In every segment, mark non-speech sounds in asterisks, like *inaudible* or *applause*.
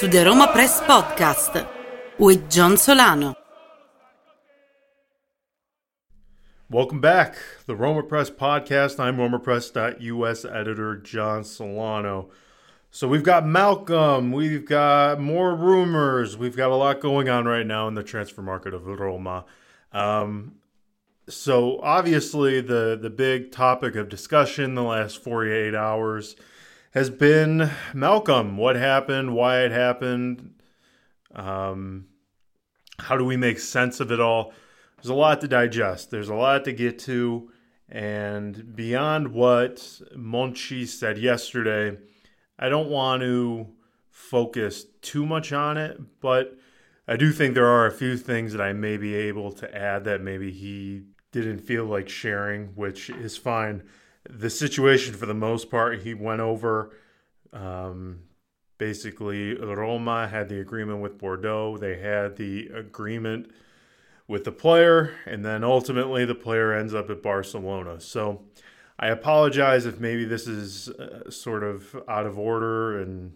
to the Roma Press Podcast with John Solano. Welcome back, the Roma Press Podcast. I'm RomaPress.us editor John Solano. So we've got Malcolm, we've got more rumors, we've got a lot going on right now in the transfer market of Roma. Um, so obviously the the big topic of discussion the last 48 hours has been Malcolm. What happened? Why it happened? Um, how do we make sense of it all? There's a lot to digest. There's a lot to get to, and beyond what Monchi said yesterday, I don't want to focus too much on it, but I do think there are a few things that I may be able to add that maybe he didn't feel like sharing, which is fine the situation for the most part he went over um, basically roma had the agreement with bordeaux they had the agreement with the player and then ultimately the player ends up at barcelona so i apologize if maybe this is uh, sort of out of order and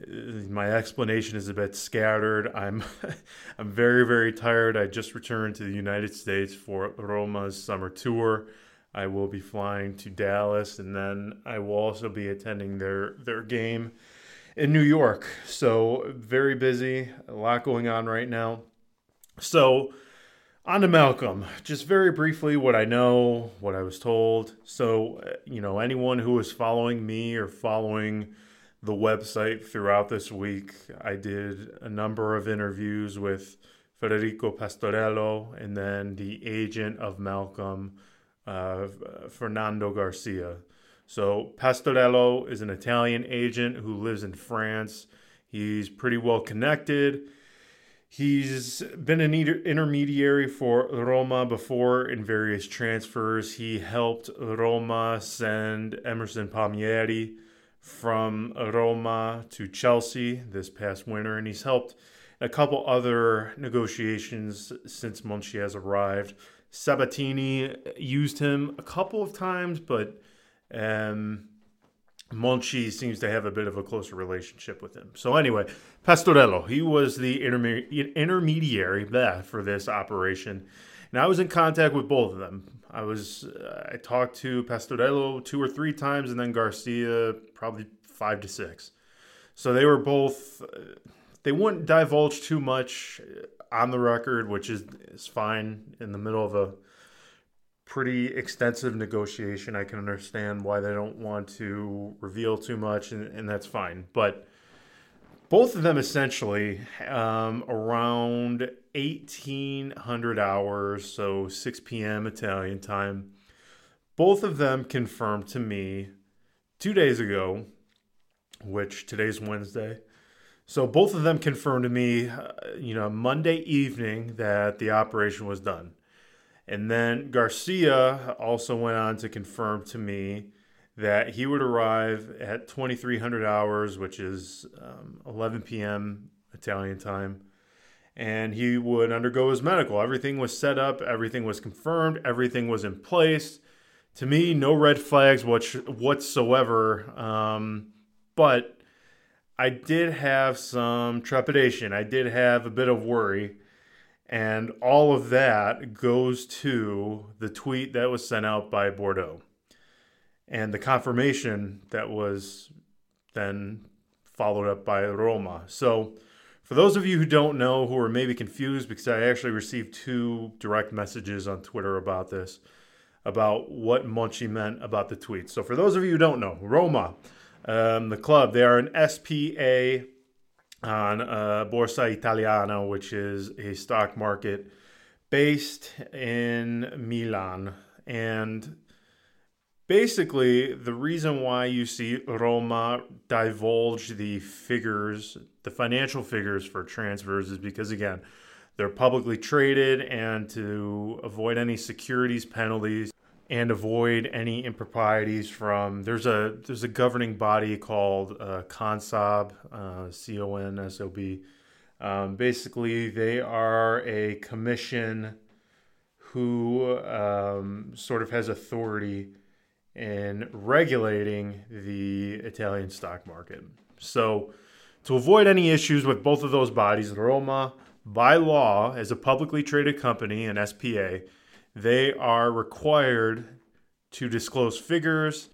uh, my explanation is a bit scattered. I'm *laughs* I'm very very tired. I just returned to the United States for Roma's summer tour. I will be flying to Dallas, and then I will also be attending their their game in New York. So very busy, a lot going on right now. So on to Malcolm. Just very briefly, what I know, what I was told. So you know, anyone who is following me or following the website throughout this week, I did a number of interviews with Federico Pastorello and then the agent of Malcolm uh, Fernando Garcia. So Pastorello is an Italian agent who lives in France. He's pretty well connected. He's been an intermediary for Roma before in various transfers. He helped Roma send Emerson Palmieri from Roma to Chelsea this past winter, and he's helped a couple other negotiations since Monchi has arrived. Sabatini used him a couple of times, but um, Monchi seems to have a bit of a closer relationship with him. So anyway, Pastorello, he was the interme- intermediary for this operation, and I was in contact with both of them. I was uh, I talked to Pastorello two or three times, and then Garcia probably five to six. So they were both. Uh, they wouldn't divulge too much on the record, which is is fine in the middle of a pretty extensive negotiation. I can understand why they don't want to reveal too much, and, and that's fine. But both of them essentially um, around 1800 hours, so 6 p.m. Italian time. Both of them confirmed to me two days ago, which today's Wednesday so both of them confirmed to me, uh, you know, Monday evening that the operation was done. And then Garcia also went on to confirm to me that he would arrive at 2300 hours, which is um, 11 p.m. Italian time, and he would undergo his medical. Everything was set up, everything was confirmed, everything was in place. To me, no red flags whatsoever. Um, but I did have some trepidation. I did have a bit of worry. And all of that goes to the tweet that was sent out by Bordeaux and the confirmation that was then followed up by Roma. So, for those of you who don't know, who are maybe confused, because I actually received two direct messages on Twitter about this, about what Monchi meant about the tweet. So, for those of you who don't know, Roma um, the club. They are an SPA on uh, Borsa Italiana, which is a stock market based in Milan. And basically, the reason why you see Roma divulge the figures, the financial figures for transfers, is because, again, they're publicly traded and to avoid any securities penalties and avoid any improprieties from there's a there's a governing body called uh, CONSOB, uh, C O N S O B. Um, basically, they are a commission who um, sort of has authority in regulating the Italian stock market. So, To avoid any issues with both of those bodies, Roma, by law, as a publicly traded company, an SPA, they are required to disclose figures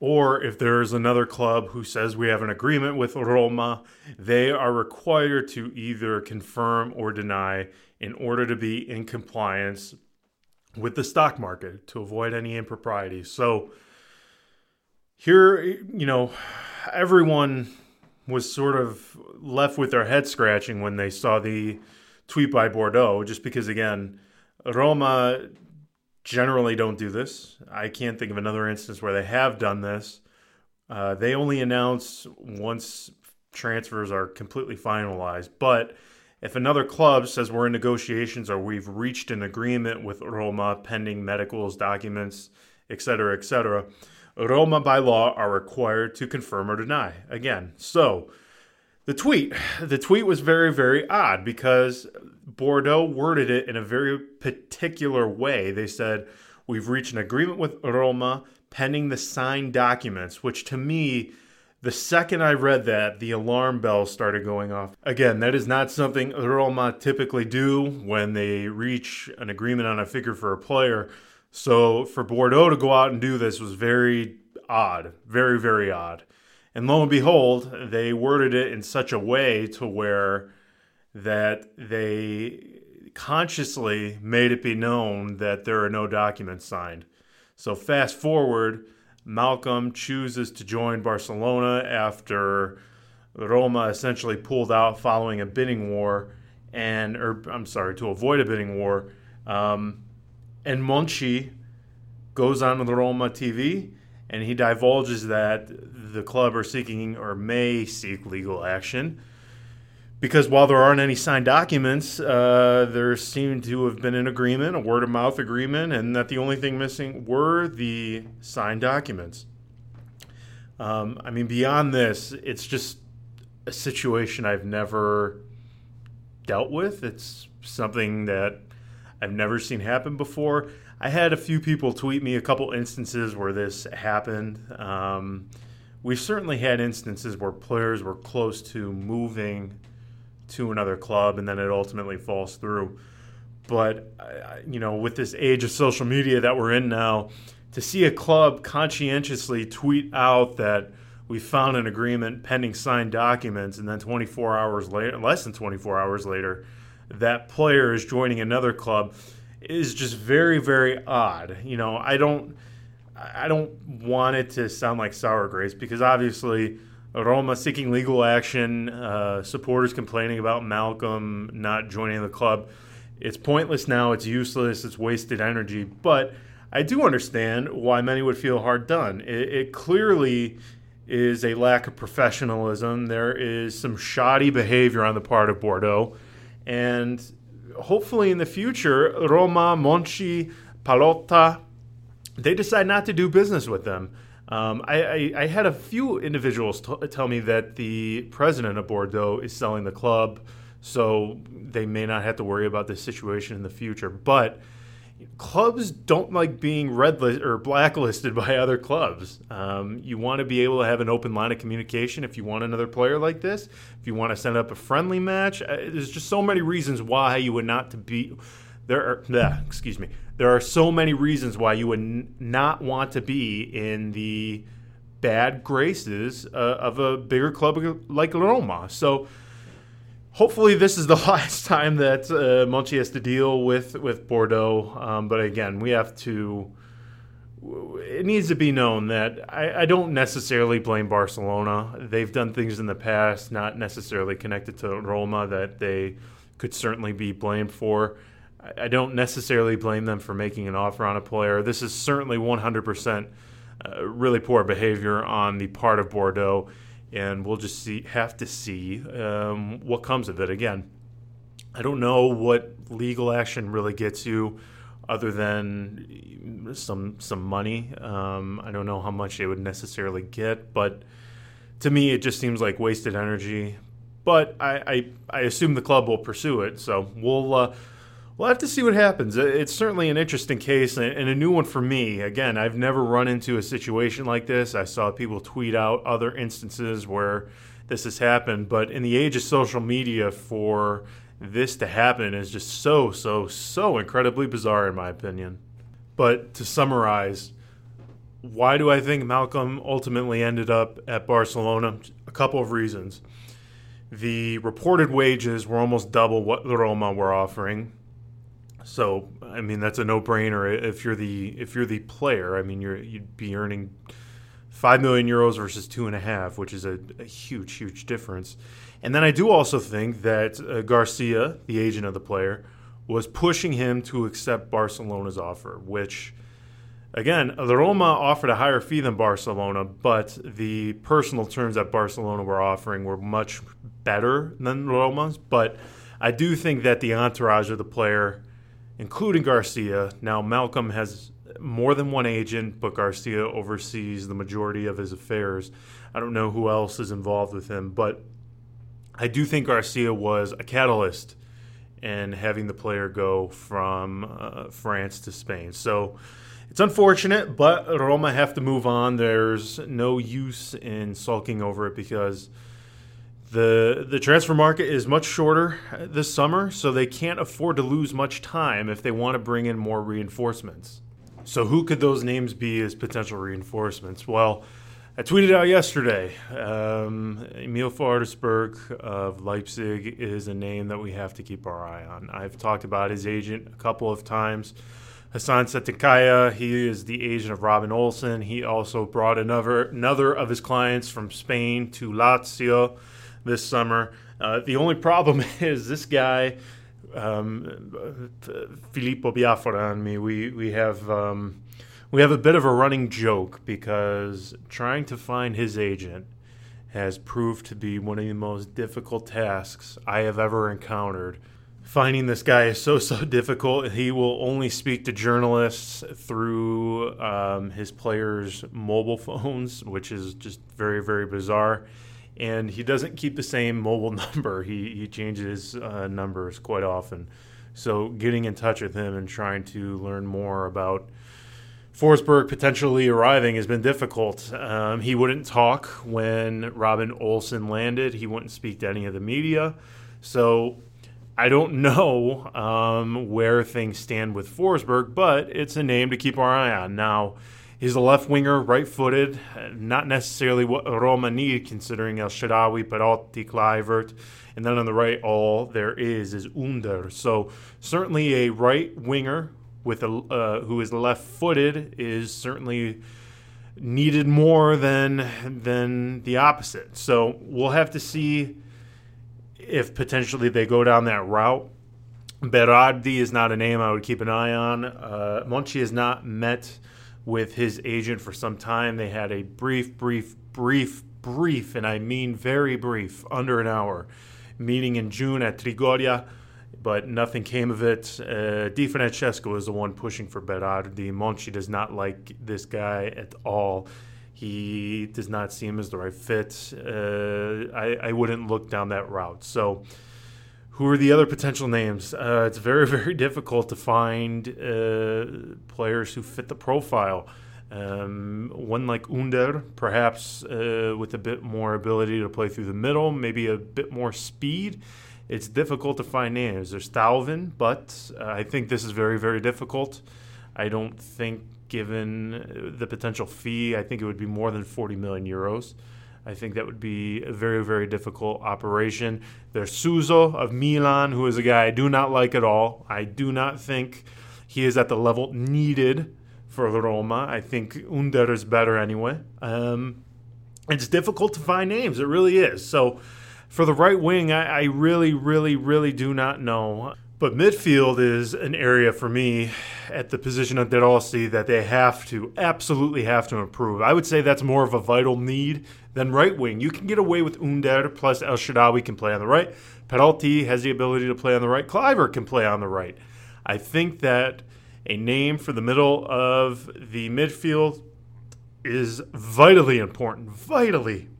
or if there's another club who says we have an agreement with Roma, they are required to either confirm or deny in order to be in compliance with the stock market to avoid any improprieties. So here, you know, everyone was sort of left with their head scratching when they saw the tweet by Bordeaux, just because, again, Roma generally don't do this. I can't think of another instance where they have done this. Uh, they only announce once transfers are completely finalized. But if another club says we're in negotiations or we've reached an agreement with Roma pending medicals, documents, etc., etc., Roma by law are required to confirm or deny. Again, so the tweet, the tweet was very, very odd because Bordeaux worded it in a very particular way. They said, We've reached an agreement with Roma pending the signed documents, which to me, the second I read that, the alarm bells started going off. Again, that is not something Roma typically do when they reach an agreement on a figure for a player. So for Bordeaux to go out and do this was very odd, very, very odd. And lo and behold, they worded it in such a way to where that they consciously made it be known that there are no documents signed. So fast forward, Malcolm chooses to join Barcelona after Roma essentially pulled out following a bidding war, and or I'm sorry, to avoid a bidding war. Um, and Monchi goes on with Roma TV and he divulges that the club are seeking or may seek legal action because while there aren't any signed documents, uh, there seemed to have been an agreement, a word of mouth agreement, and that the only thing missing were the signed documents. Um, I mean, beyond this, it's just a situation I've never dealt with. It's something that I've never seen happen before. I had a few people tweet me a couple instances where this happened. Um, we've certainly had instances where players were close to moving to another club and then it ultimately falls through. But, you know, with this age of social media that we're in now, to see a club conscientiously tweet out that we found an agreement pending signed documents and then 24 hours later, less than 24 hours later, that player is joining another club is just very very odd. You know, I don't I don't want it to sound like sour grapes because obviously Roma seeking legal action, uh, supporters complaining about Malcolm not joining the club. It's pointless now. It's useless. It's wasted energy. But I do understand why many would feel hard done. It, it clearly is a lack of professionalism. There is some shoddy behavior on the part of Bordeaux, and hopefully in the future, Roma, Monchi, Pallotta, they decide not to do business with them. Um, I, I, I, had a few individuals t- tell me that the president of Bordeaux is selling the club, so they may not have to worry about this situation in the future. But clubs don't like being red list or blacklisted *laughs* by other clubs. Um, you want to be able to have an open line of communication if you want another player like this. If you want to set up a friendly match, uh, there's just so many reasons why you would not to be there. Are, *laughs* bleh, excuse me. There are so many reasons why you would n- not want to be in the bad graces uh, of a bigger club like Roma. So hopefully this is the *laughs* last time that uh, Monchi has to deal with with Bordeaux. Um, but again, we have to. It needs to be known that I, I, don't necessarily blame Barcelona. They've done things in the past, not necessarily connected to Roma, that they could certainly be blamed for. I, don't necessarily blame them for making an offer on a player. This is certainly 100% uh, really poor behavior on the part of Bordeaux and we'll just see have to see um, what comes of it. Again, I don't know what legal action really gets you, other than some some money. Um, I don't know how much they would necessarily get, but to me, it just seems like wasted energy. But I I, I assume the club will pursue it, so we'll. Uh, We'll have to see what happens. Uh, it's certainly an interesting case and a new one for me. Again, I've never run into a situation like this. I saw people tweet out other instances where this has happened. But in the age of social media, for this to happen is just so, so, so incredibly bizarre, in my opinion. But to summarize, why do I think Malcolm ultimately ended up at Barcelona? A couple of reasons. The reported wages were almost double what Roma were offering. So, I mean, that's a no-brainer if you're the if you're the player. I mean, you're you'd be earning five million euros versus two and a half, which is a, a huge, huge difference. And then I do also think that uh, Garcia, the agent of the player, was pushing him to accept Barcelona's offer, which Again, the Roma offered a higher fee than Barcelona, but the personal terms that Barcelona were offering were much better than Roma's. But I do think that the entourage of the player, including Garcia, now Malcolm has more than one agent, but Garcia oversees the majority of his affairs. I don't know who else is involved with him, but I do think Garcia was a catalyst in having the player go from uh, France to Spain. So it's unfortunate, but Roma have to move on. There's no use in sulking over it because the the transfer market is much shorter this summer, so they can't afford to lose much time if they want to bring in more reinforcements. So who could those names be as potential reinforcements? Well, I tweeted out yesterday. Um, Emil Forsberg of Leipzig is a name that we have to keep our eye on. I've talked about his agent a couple of times. Hassan Cetinkaya, he is the agent of Robin Olsen. He also brought another another of his clients from Spain to Lazio this summer. Uh, the only problem *laughs* is this guy, um, Filippo Biafora and me, we, we have um, we have a bit of a running joke because trying to find his agent has proved to be one of the most difficult tasks I have ever encountered finding this guy is so *laughs* so difficult. He will only speak to journalists through um, his players' mobile *laughs* phones, which is just very very bizarre. And he doesn't keep the same mobile *laughs* number. He he changes uh, numbers quite often. So getting in touch with him and trying to learn more about Forsberg potentially arriving has been difficult. Um, he wouldn't talk when Robin Olsen landed. He wouldn't speak to any of the media. So I don't know um, where things stand with Forsberg, but it's a name to keep our eye on. Now, he's a left winger, right footed, not necessarily what Roma need considering El Shaarawy, Perotti, Kluivert. And then on the right, all there is is Under. So certainly a right winger with a uh, who is left footed is certainly needed more than than the opposite. So we'll have to see if potentially they go down that route. Berardi is not a name I would keep an eye on. Uh, Monchi has not met with his agent for some time. They had a brief, brief, brief, brief, and I mean very brief, under an hour, meeting in June at Trigoria, but nothing came of it. Uh, Di Francesco is the one pushing for Berardi. Monchi does not like this guy at all. He does not seem as the right fit. Uh, I, I wouldn't look down that route. So, who are the other potential names? Uh, it's very, *laughs* very difficult to find uh, players who fit the profile. Um, one like Under, perhaps uh, with a bit more ability to play through the middle, maybe a bit more speed. It's difficult to find names. There's Thauvin, but uh, I think this is very, very difficult. I don't think given the potential fee, I think it would be more than 40 million euros. I think that would be a very, very difficult operation. There's Suso of Milan, who is a guy I do not like at all. I do not think he is at the level needed for Roma. I think Under is better anyway. Um, it's difficult to find names. It really is. So for the right wing, I, I really, really, really do not know. But midfield is an area for me at the position of De Rossi that they have to, absolutely have to improve. I would say that's more of a vital need than right wing. You can get away with Under, plus El Shaarawy can play on the right. Perotti has the ability to play on the right. Kluivert can play on the right. I think that a name for the middle of the midfield is vitally important. Vitally,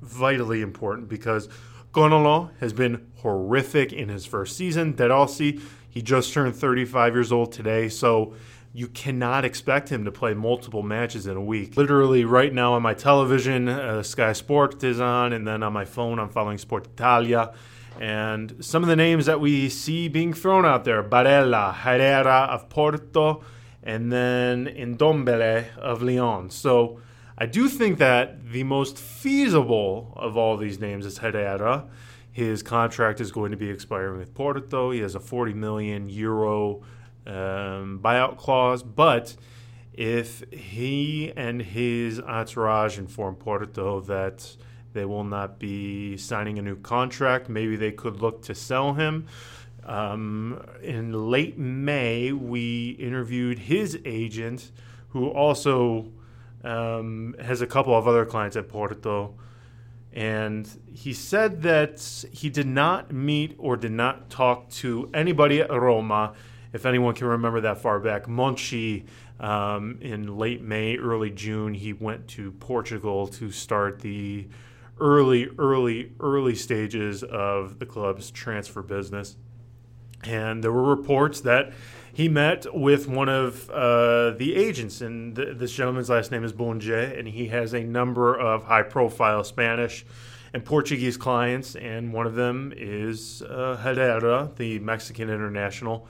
vitally important because Gonalons has been horrific in his first season. De Rossi, he just turned 35 years old today, so you cannot expect him to play multiple matches in a week. Literally, right now on my television, uh, Sky Sport is on, and then on my phone, I'm following Sport Italia. And some of the names that we see being thrown out there Barella, Herrera of Porto, and then Ndombele of Lyon. So I do think that the most feasible of all these names is Herrera. His contract is going to be expiring with Porto. He has a 40 million euro um, buyout clause, but if he and his entourage inform Porto that they will not be signing a new contract, maybe they could look to sell him. Um, in late May, we interviewed his agent, who also um, has a couple of other clients at Porto. And he said that he did not meet or did not talk to anybody at Roma if anyone can remember that far back, Monchi um, in late May, early June, he went to Portugal to start the early, early, early stages of the club's transfer business. And there were reports that he met with one of uh, the agents, and th- this gentleman's last name is Bonje, and he has a number of high profile Spanish and Portuguese clients, and one of them is uh, Herrera, the Mexican international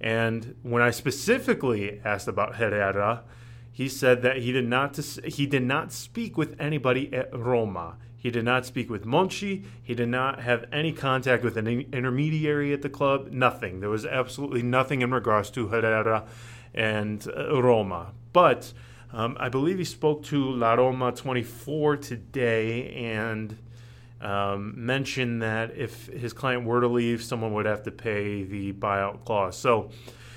and when I specifically asked about Herrera, he said that he did not he did not speak with anybody at Roma. He did not speak with Monchi. He did not have any contact with an intermediary at the club. Nothing. There was absolutely nothing in regards to Herrera and uh, Roma. But um, I believe he spoke to La Roma 24 today and um, mentioned that if his client were to leave, someone would have to pay the buyout clause. So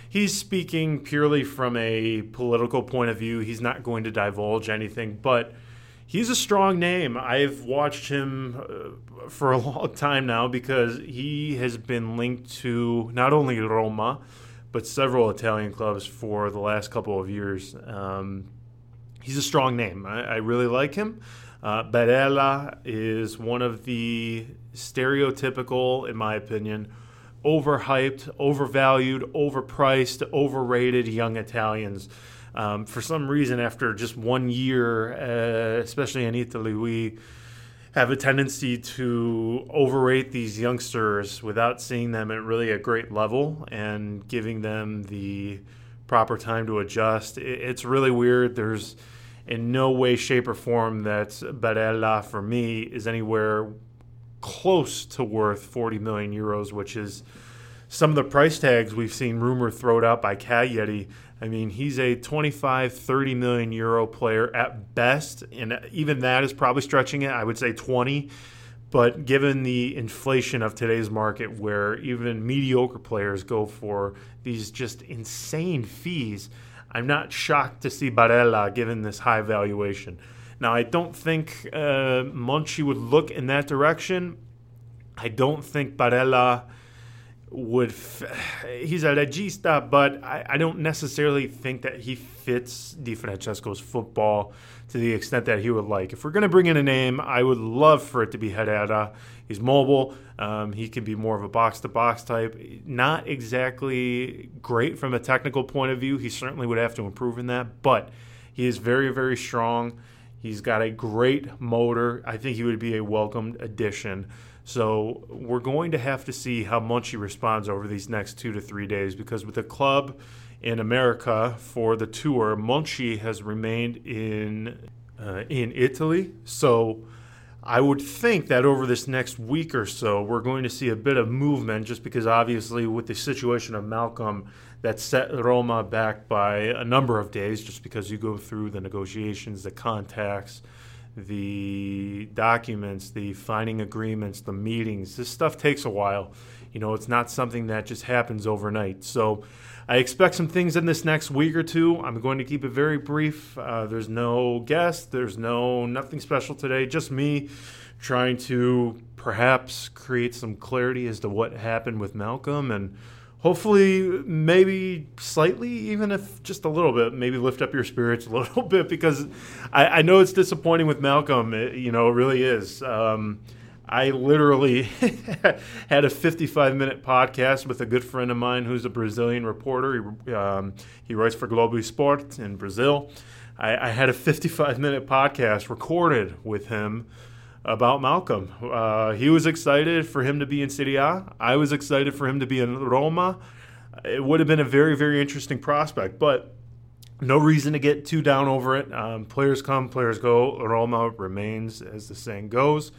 he's speaking purely from a political point of view. He's not going to divulge anything, but he's a strong name. I've watched him uh, for a *laughs* long time now because he has been linked to not only Roma, but several Italian clubs for the last couple of years. Um, he's a strong name. I, I really like him. Uh, Barella is one of the stereotypical, in my opinion, overhyped, overvalued, overpriced, overrated young Italians. Um, for some reason, after just one year, uh, especially in Italy, we have a tendency to overrate these youngsters without seeing them at really a great level and giving them the proper time to adjust. It's really weird. There's in no way, shape, or form that Barella for me is anywhere close to worth 40 million euros, which is some of the price tags we've seen rumor thrown out by Cagliari. I mean, he's a 25, 30 million euro player at best, and even that is probably stretching it. I would say 20. But given the inflation of today's market, where even mediocre players go for these just insane fees, I'm not shocked to see Barella given this high valuation. Now, I don't think uh, Monchi would look in that direction. I don't think Barella would. F- he's a regista, but I, I, don't necessarily think that he fits Di Francesco's football to the extent that he would like. If we're going to bring in a name, I would love for it to be Herrera. He's mobile. Um, he can be more of a box to box type. Not exactly great from a technical point of view. He certainly would have to improve in that, but he is very, very strong. He's got a great motor. I think he would be a welcomed addition. So we're going to have to see how Monchi responds over these next two to three days because with the club in America for the tour, Monchi has remained in uh, in Italy. So I would think that over this next week or so, we're going to see a bit of movement just because, obviously, with the situation of Malcolm, that set Roma back by a number of days just because you go through the negotiations, the contacts, the documents, the finding agreements, the meetings. This stuff takes a while. You know, it's not something that just happens overnight. So I expect some things in this next week or two. I'm going to keep it very brief. Uh, there's no guest, there's no nothing special today, just me trying to perhaps create some clarity as to what happened with Malcolm and hopefully maybe slightly even if just a little bit maybe lift up your spirits a *laughs* little bit because i, I know it's disappointing with malcolm it, you know it really is um, I literally *laughs* had a 55 minute podcast with a good friend of mine who's a Brazilian reporter. He, um, he writes for Globo Esporte in Brazil. I, I, had a 55 minute podcast recorded with him about Malcolm. Uh, he was excited for him to be in Serie A. I was excited for him to be in Roma. It would have been a very, very interesting prospect, but no reason to get too down over it. Um, players come, players go. Roma remains, as the saying goes.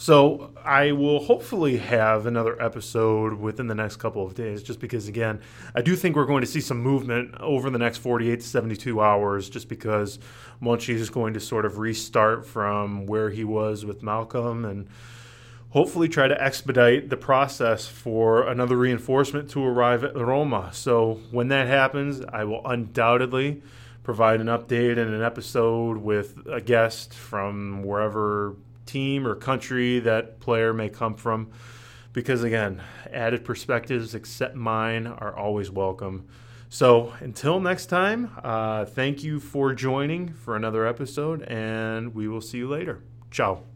So I will hopefully have another episode within the next couple of days, just because, again, I do think we're going to see some movement over the next 48 to 72 hours, just because Monchi is going to sort of restart from where he was with Malcolm and hopefully try to expedite the process for another reinforcement to arrive at Roma. So when that happens, I will undoubtedly provide an update and an episode with a guest from wherever team or country that player may come from. Because again, added perspectives except mine are always welcome. So until next time, uh, thank you for joining for another episode, and we will see you later. Ciao.